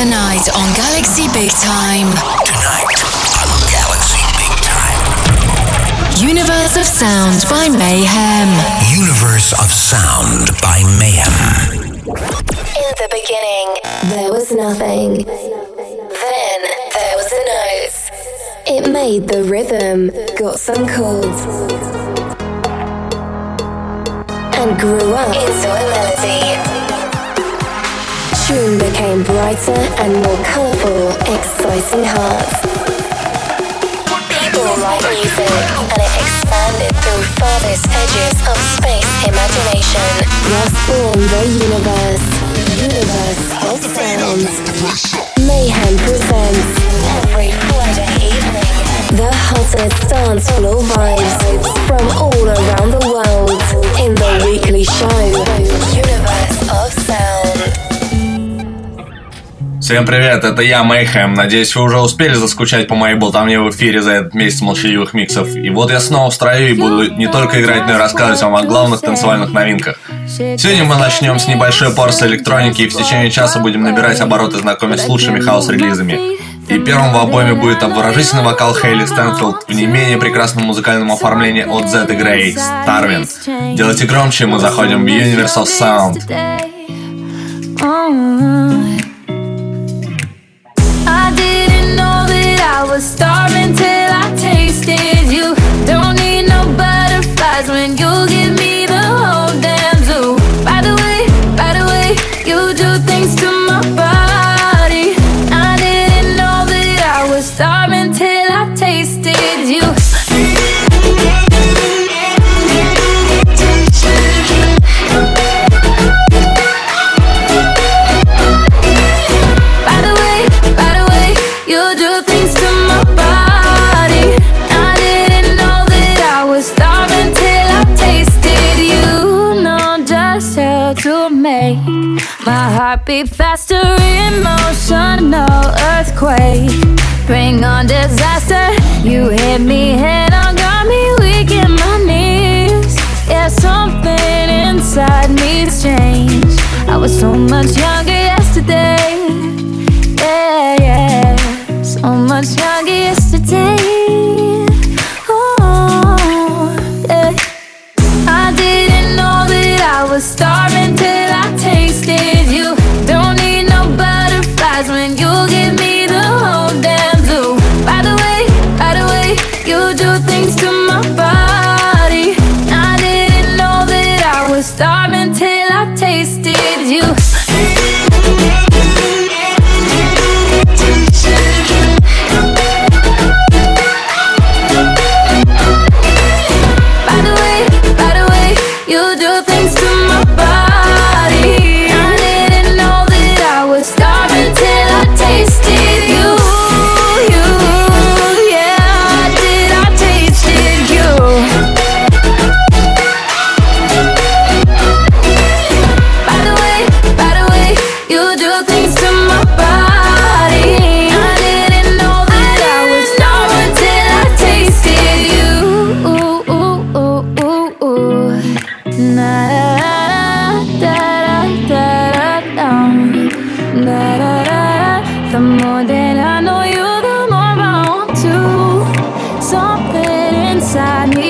Tonight on Galaxy Big Time. Tonight on Galaxy Big Time. Universe of Sound by Mayhem. Universe of Sound by Mayhem. In the beginning, there was nothing. Then there was a note. It made the rhythm, got some chords, and grew up into a melody. Tune became brighter and more colourful, exciting hearts. People write music, and it expanded through farthest edges of space imagination. Thus born the universe, universe of sound. Mayhem presents every Friday evening the hottest dance floor vibes from all around the world in the weekly show, Universe of Всем привет, это я, Мэйхэм. Надеюсь, вы уже успели заскучать по моей болтовне в эфире за этот месяц молчаливых миксов. И вот я снова в строю и буду не только играть, но и рассказывать вам о главных танцевальных новинках. Сегодня мы начнем с небольшой порции электроники и в течение часа будем набирать обороты, знакомясь с лучшими хаос-релизами. И первым в обойме будет обворожительный вокал Хейли Стэнфилд в не менее прекрасном музыкальном оформлении от Z и Grey, Старвин. Делайте громче, мы заходим в Universe of Sound. I was starving till I tasted you. Don't need no butterflies when my heart beat faster. Emotional earthquake, bring on disaster. You hit me head on, got me weak in my knees. Yeah, something inside me's changed. I was so much younger yesterday. Yeah, yeah. So much younger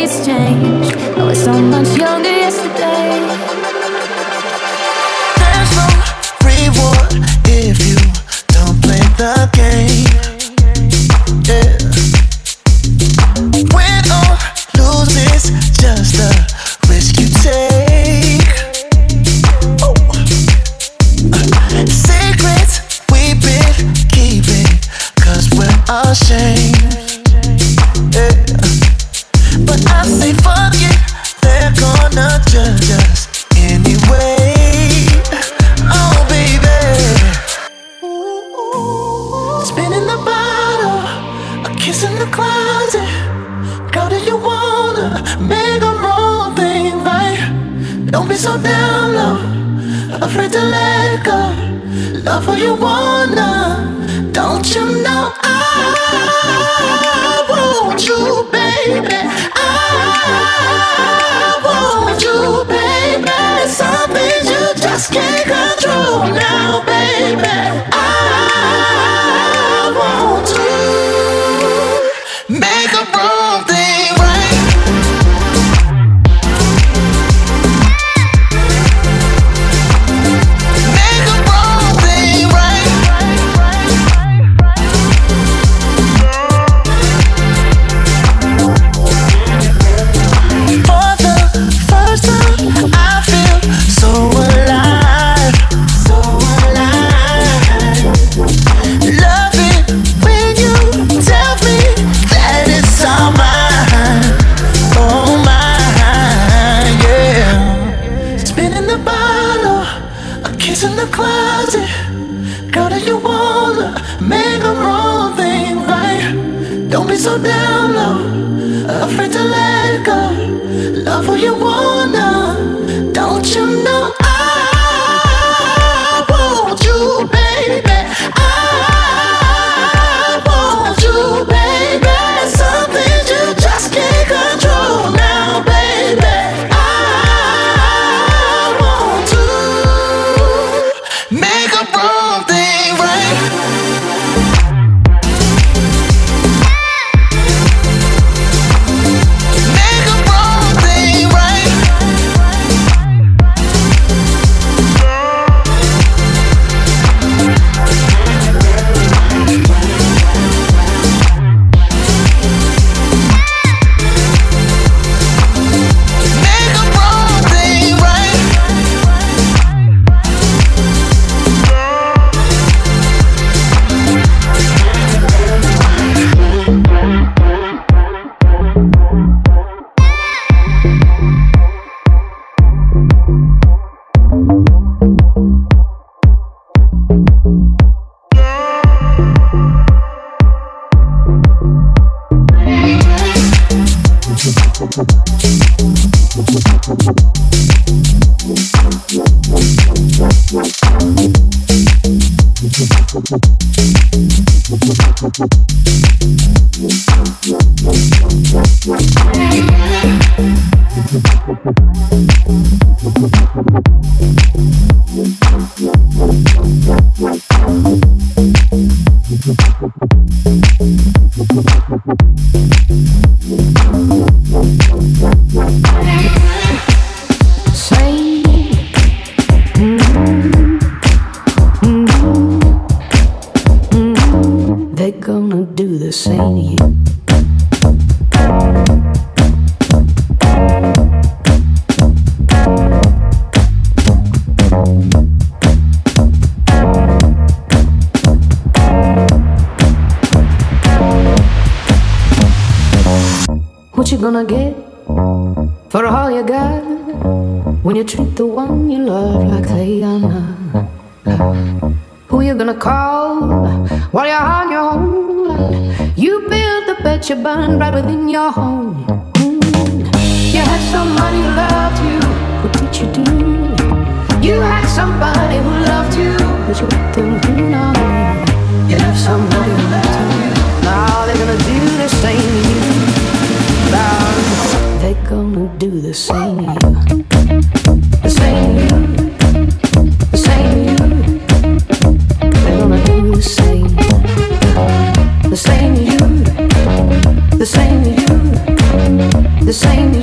needs change. I was so much younger yesterday. So down low, afraid to let go. Love who you wanna, you. What you gonna get for all you got when you treat the one you love like they are not? Who you gonna call while you're on your own? You build the bed you burn right within your home. Mm. You had somebody who loved you. What did you do? You had somebody who loved you, but you let them do now. You left somebody who loved you. Now they're gonna do the same to you. Now they're gonna do the same The same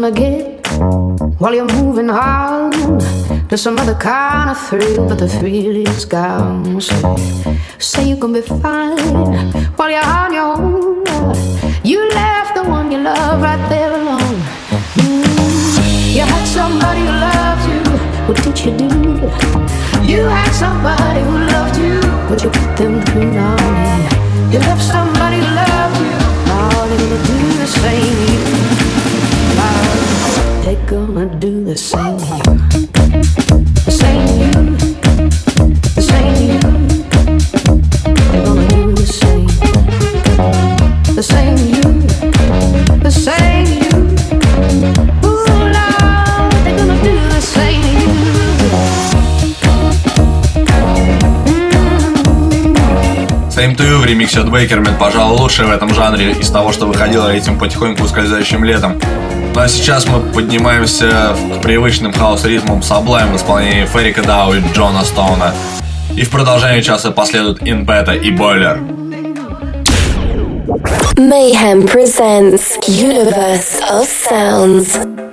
gonna get while you're moving on to some other kind of thrill, but the thrill is gone. So say you're gonna be fine while you're on your own. You left the one you love right there alone. Mm. You had somebody who loved you. What did you do? You had somebody who loved you, but you put them through now. You left somebody who loved you. Now they're gonna do the same they gonna do the same here? The same here? The same here? They're gonna do the same. The same you, the same you. Ooh, Lord, they're gonna do the same you. Same to You в ремиксе от Бейкермит, пожалуй, лучший в этом жанре из того, что выходило этим потихоньку ускользающим летом. Ну а сейчас мы поднимаемся к привычным хаос-ритмам Sublime в исполнении Феррика Дау и Джона Стоуна. И в продолжении часа последуют Инпета и Бойлер. Mayhem presents Universe of Sounds.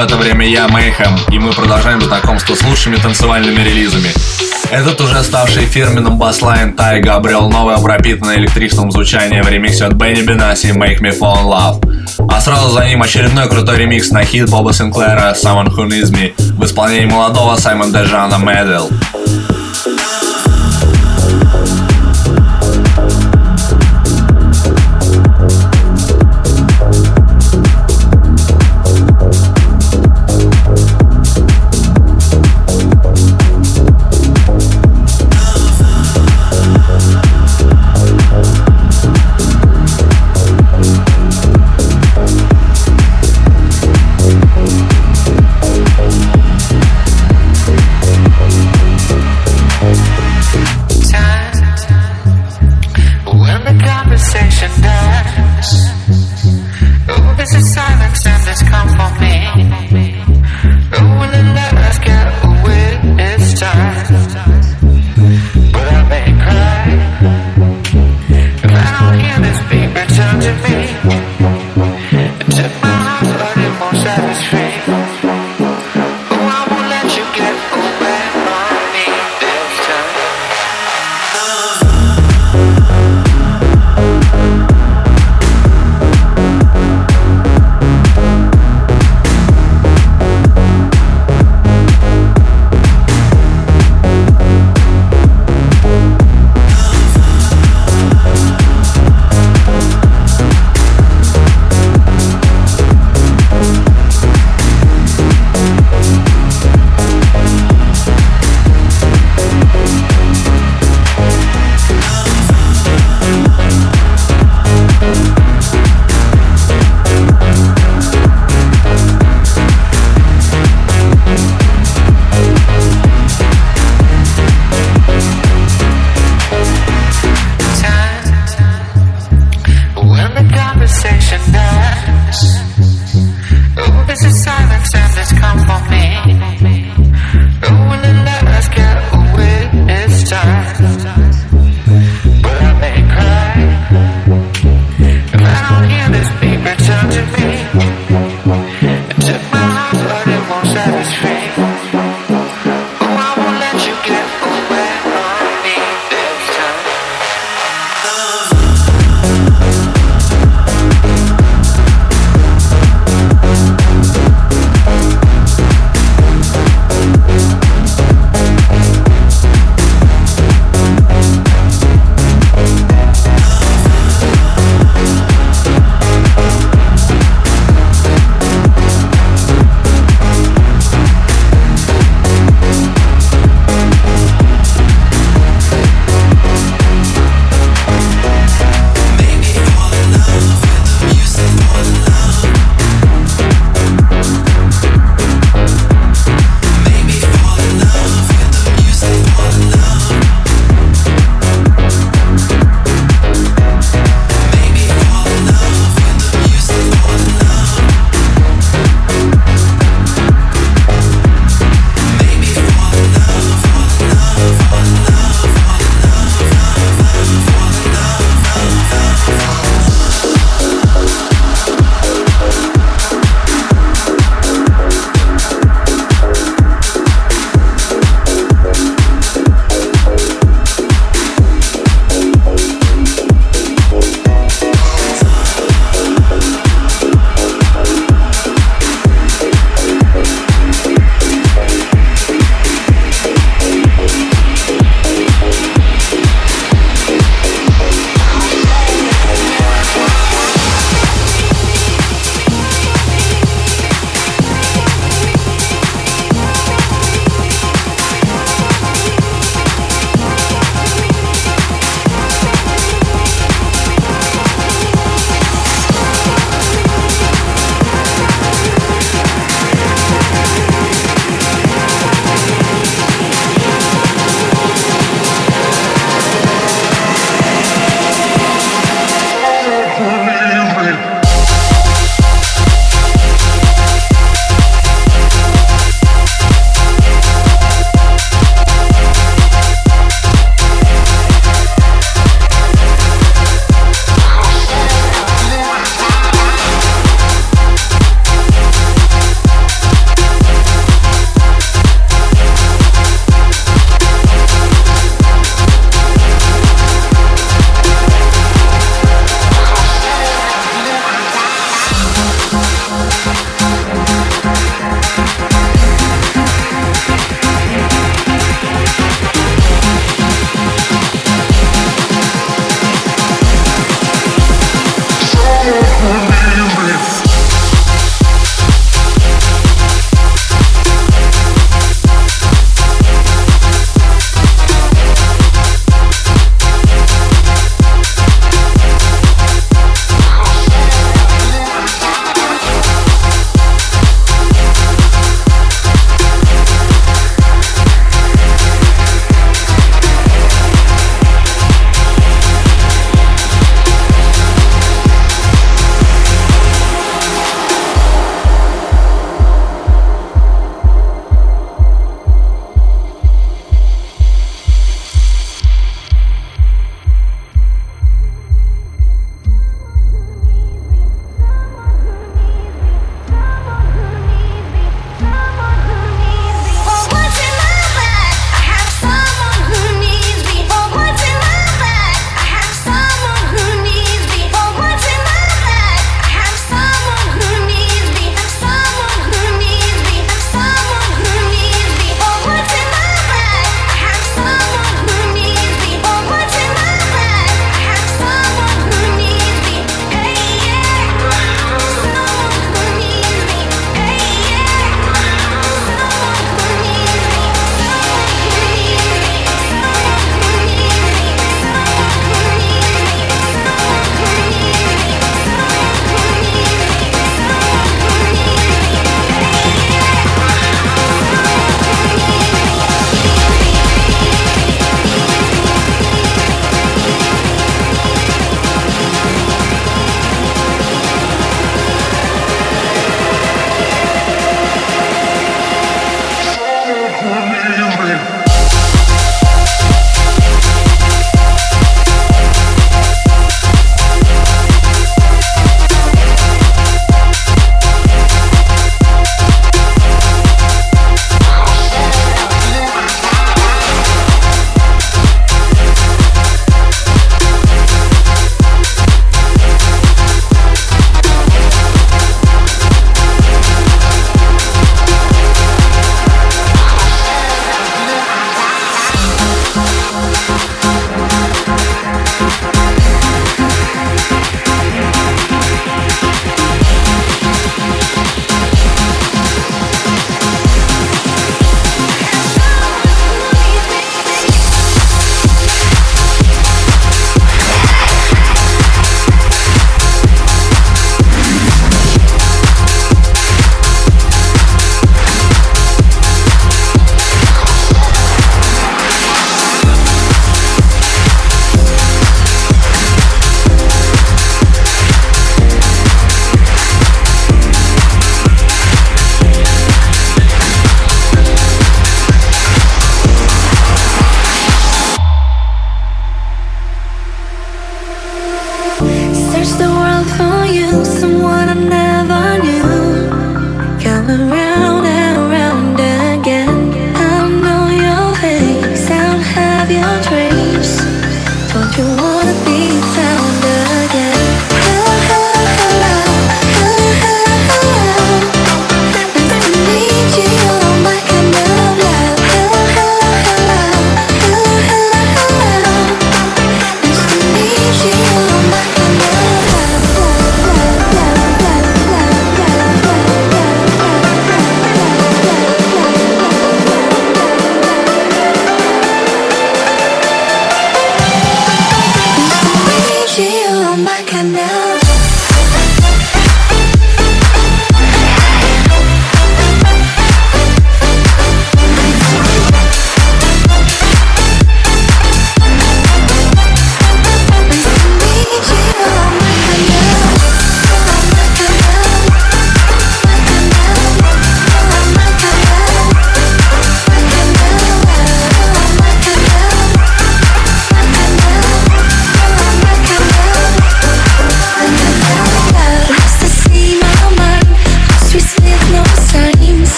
В это время я, Мейхэм, и мы продолжаем знакомство с лучшими танцевальными релизами. Этот уже ставший фирменным баслайн Тайга обрел новое пропитанное электричеством звучание в ремиксе от Бенни Бенаси «Make Me Fall in Love». А сразу за ним очередной крутой ремикс на хит Боба Синклера «Someone Who Needs Me» в исполнении молодого Саймон Дежана «Medal».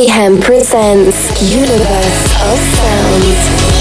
Mayhem presents Universe of Sounds.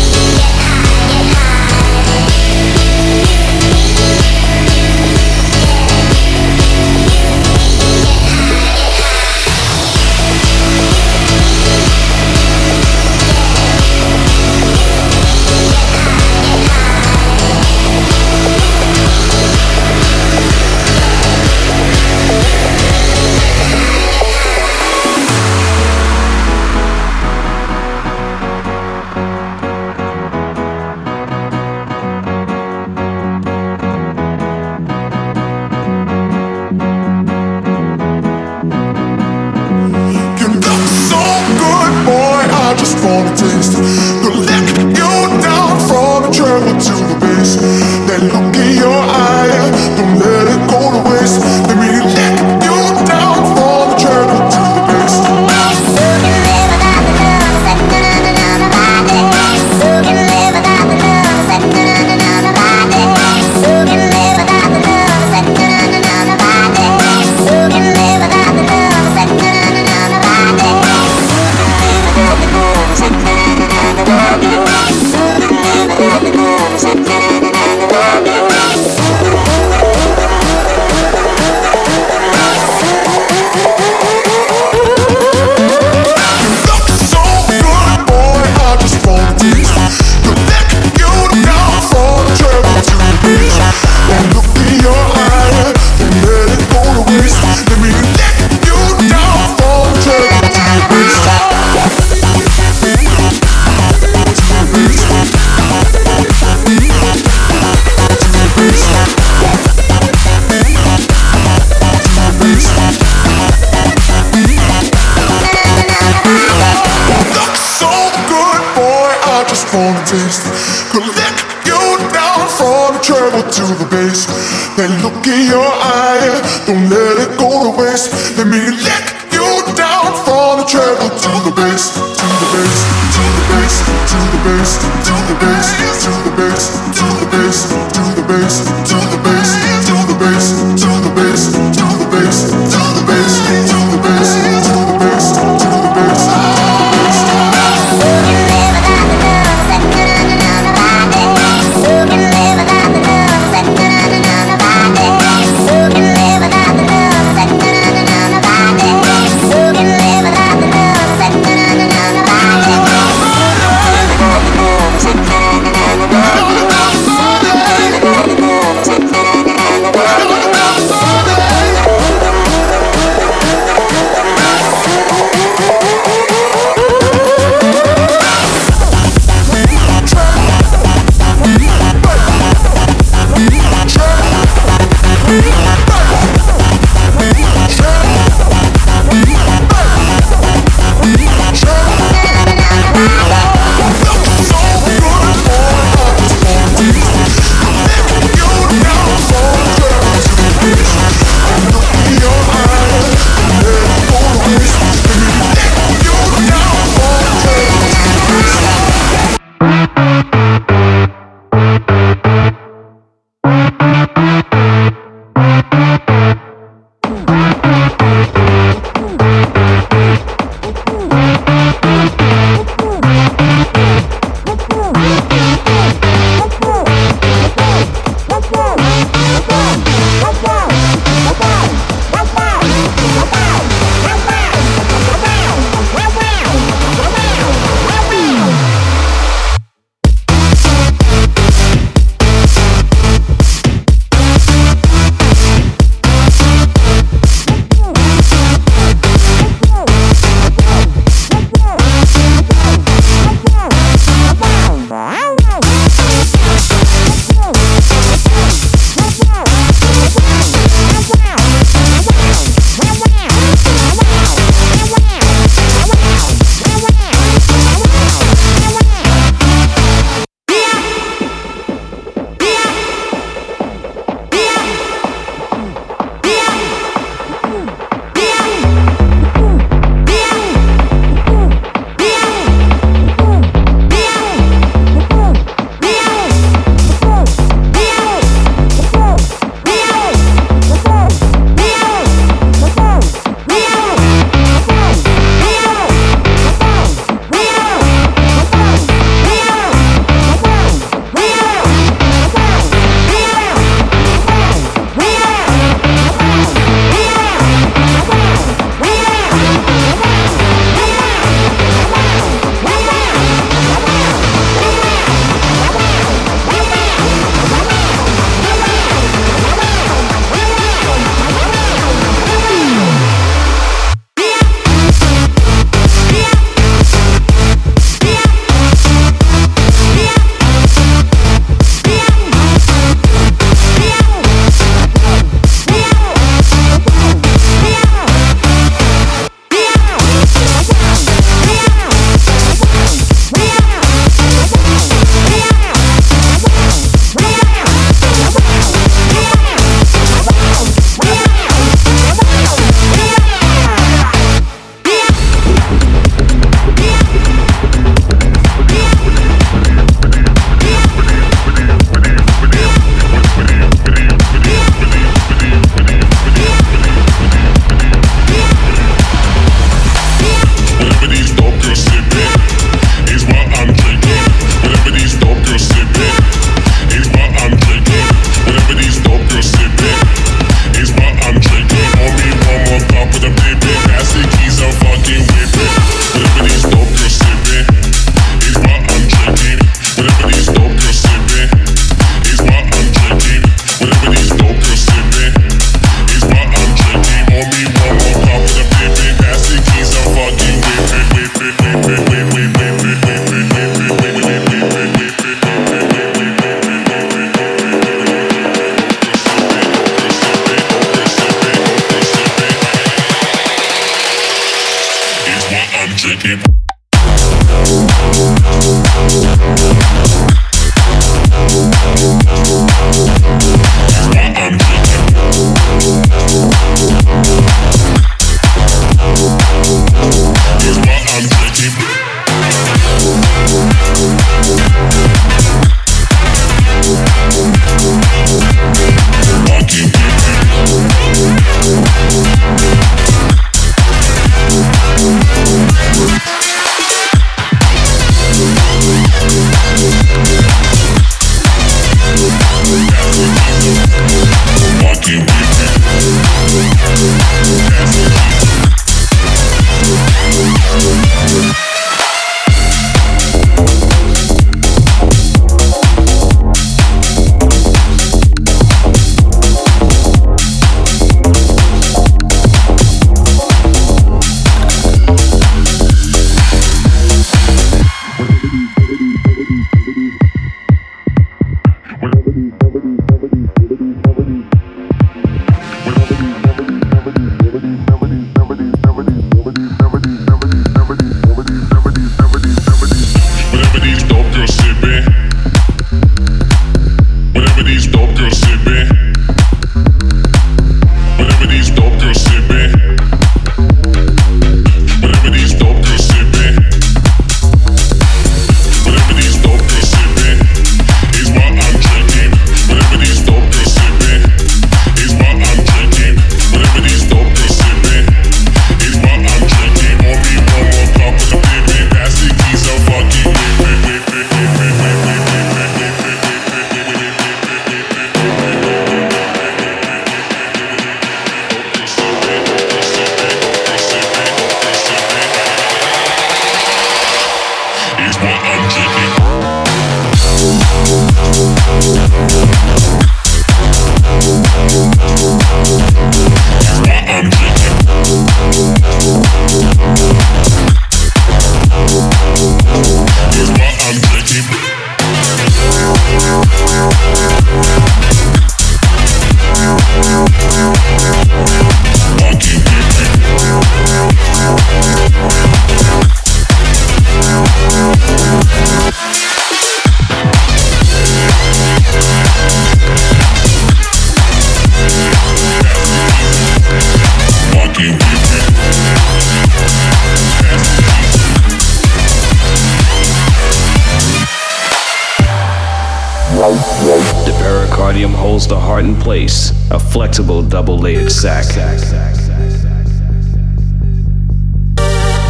Place, a flexible double layered sac.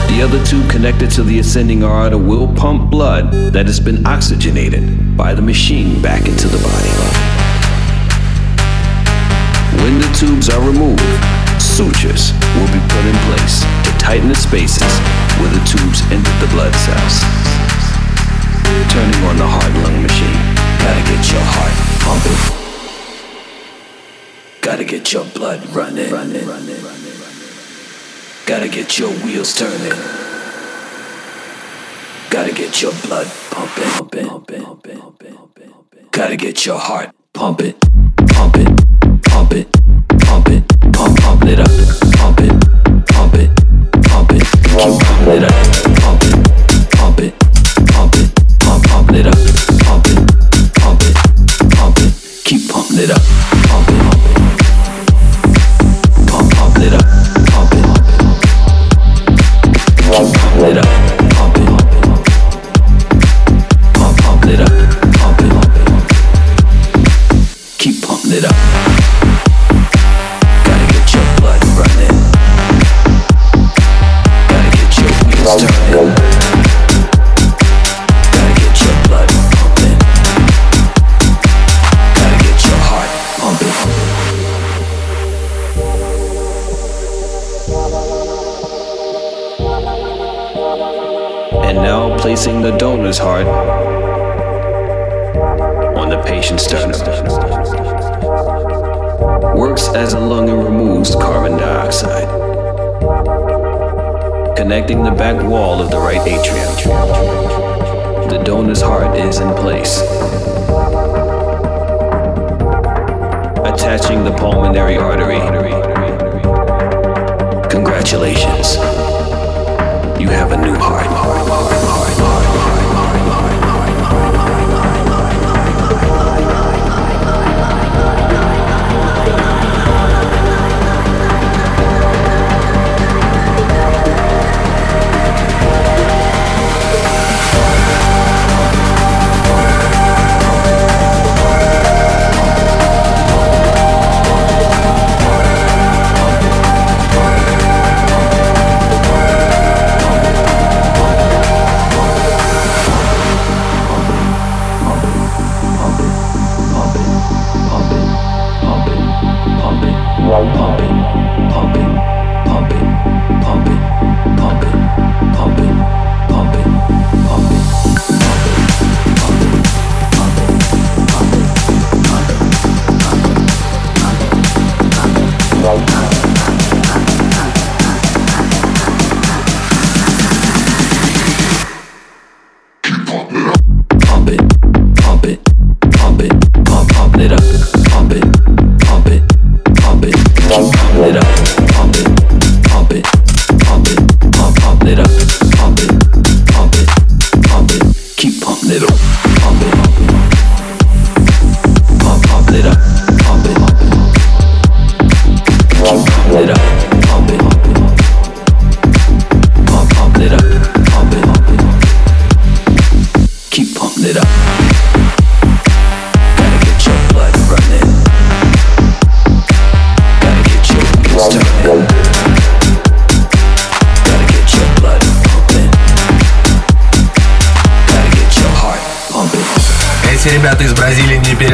The other two connected to the ascending aorta will pump blood that has been oxygenated by the machine back into the body. When the tubes are removed, sutures will be put in place to tighten the spaces where the tubes enter the blood cells. Turning on the heart lung machine, gotta get your heart pumping. Gotta get your blood running. running. Gotta get your wheels turning. Gotta get your blood pumping, pumping, pumping, pumping, pumping. Gotta get your heart pumping, pumping, pumping, pumping, pump, pump it up, pump it, pump it, pump it, keep pumping it up, wall of the right atrium.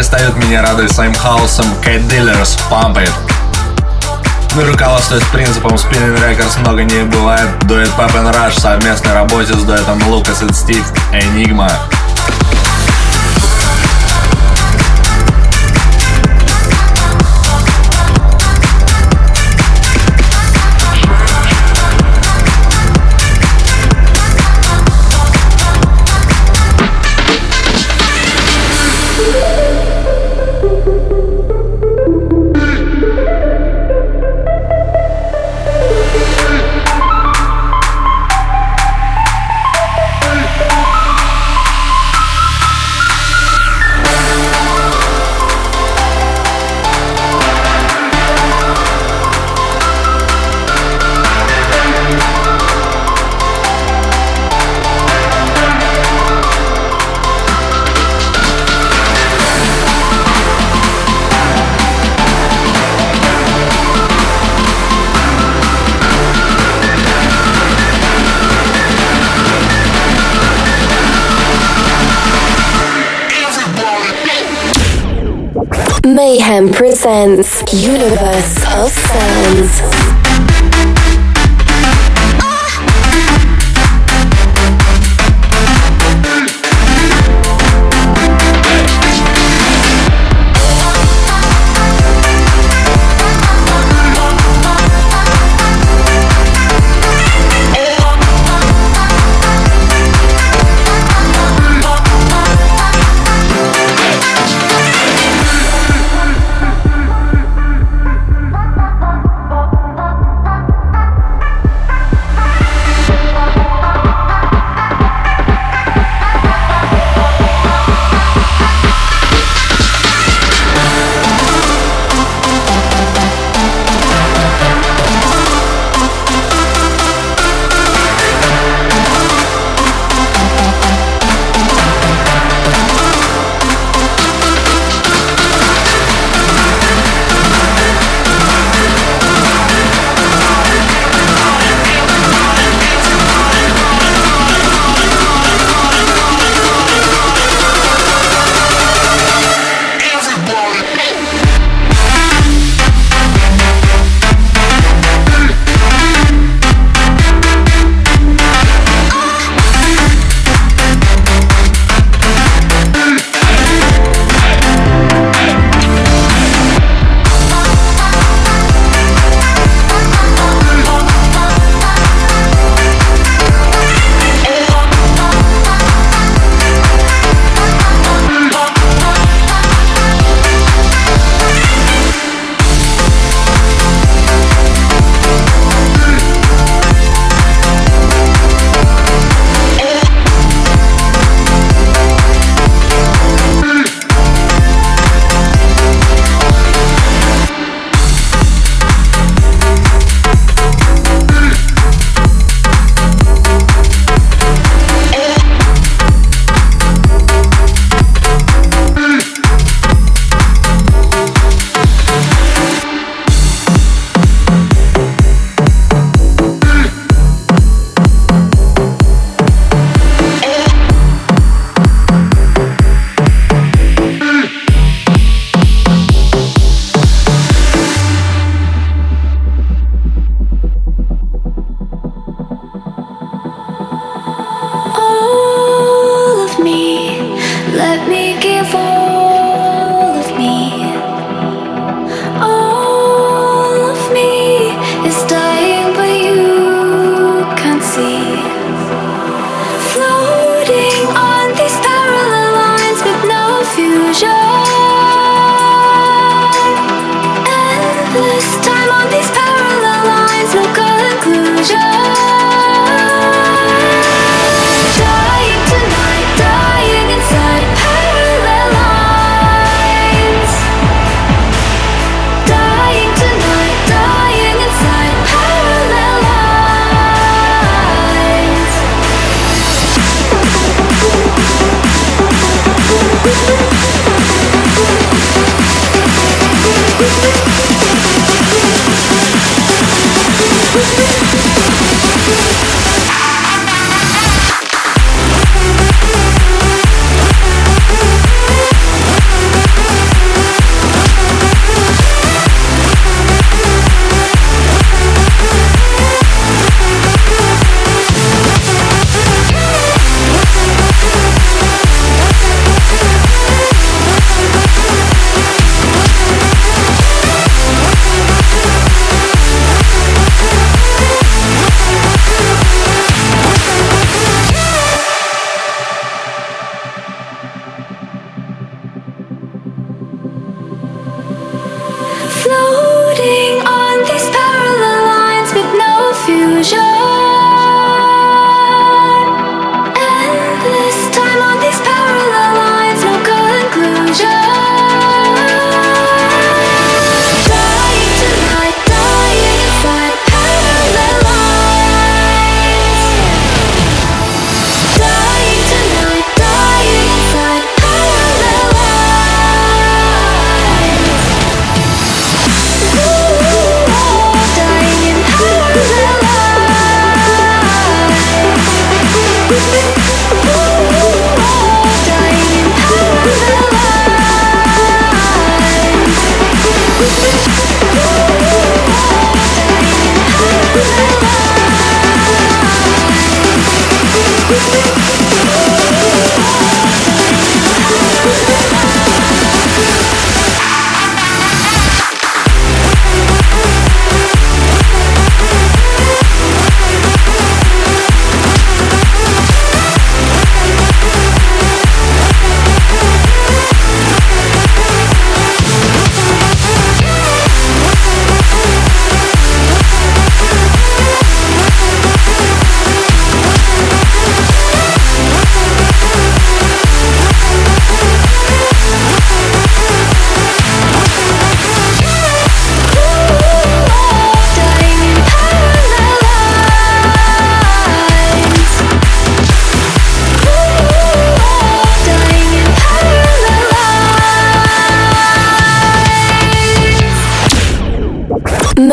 Перестают меня радовать своим хаосом. Cat Dealers Pump. Ну и руководствуясь принципом Spinning Records много не бывает, дуэт Pop and в совместной работе с дуэтом Lucas и Steve Enigma Mayhem presents Universe of Sounds.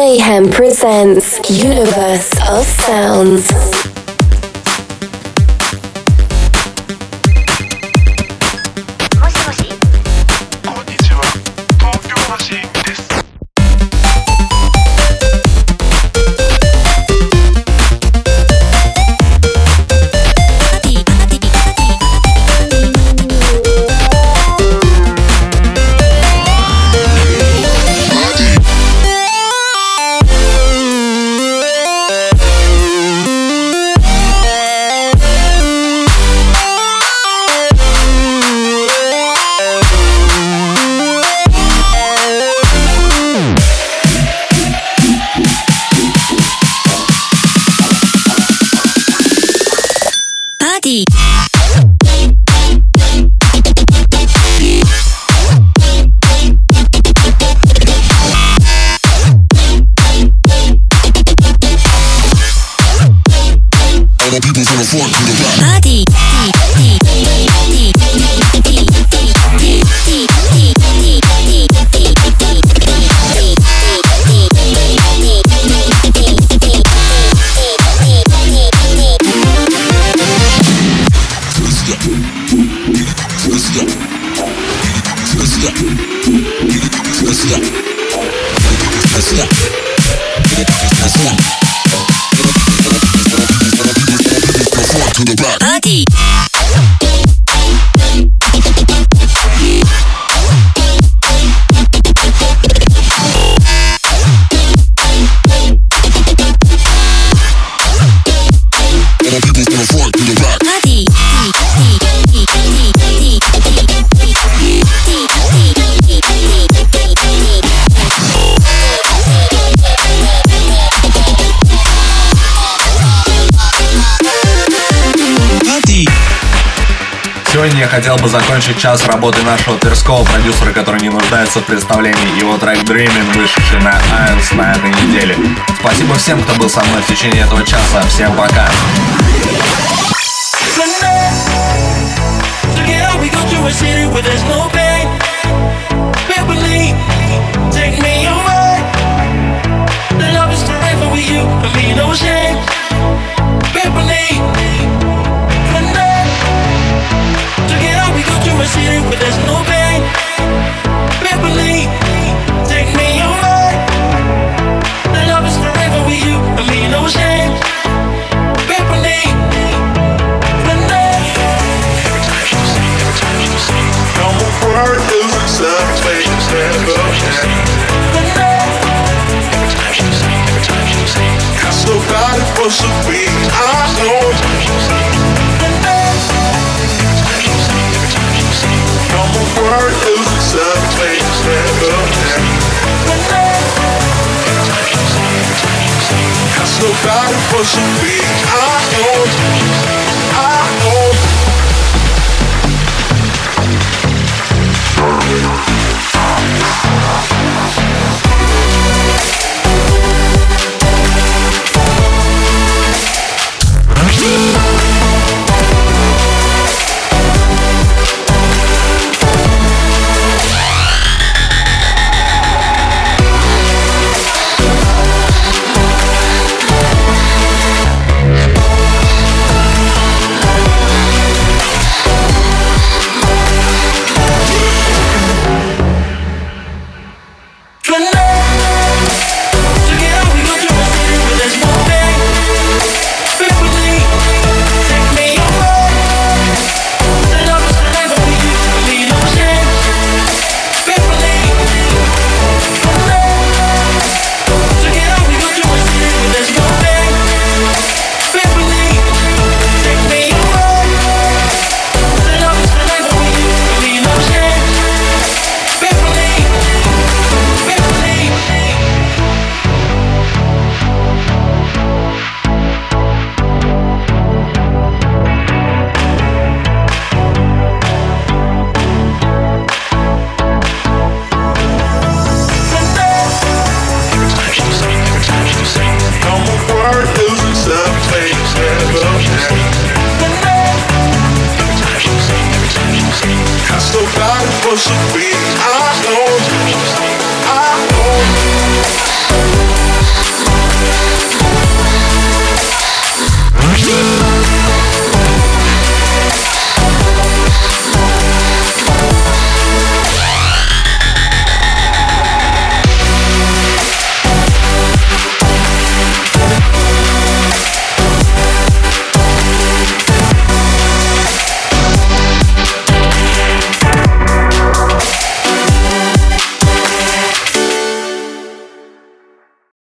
Mayhem presents Universe of Sounds. Хотел бы закончить час работы нашего Тверского продюсера, который не нуждается в представлении. Его трек Dreaming, вышедший на Irons на этой неделе. Спасибо всем, кто был со мной в течение этого часа. Всем пока. no ocean. I I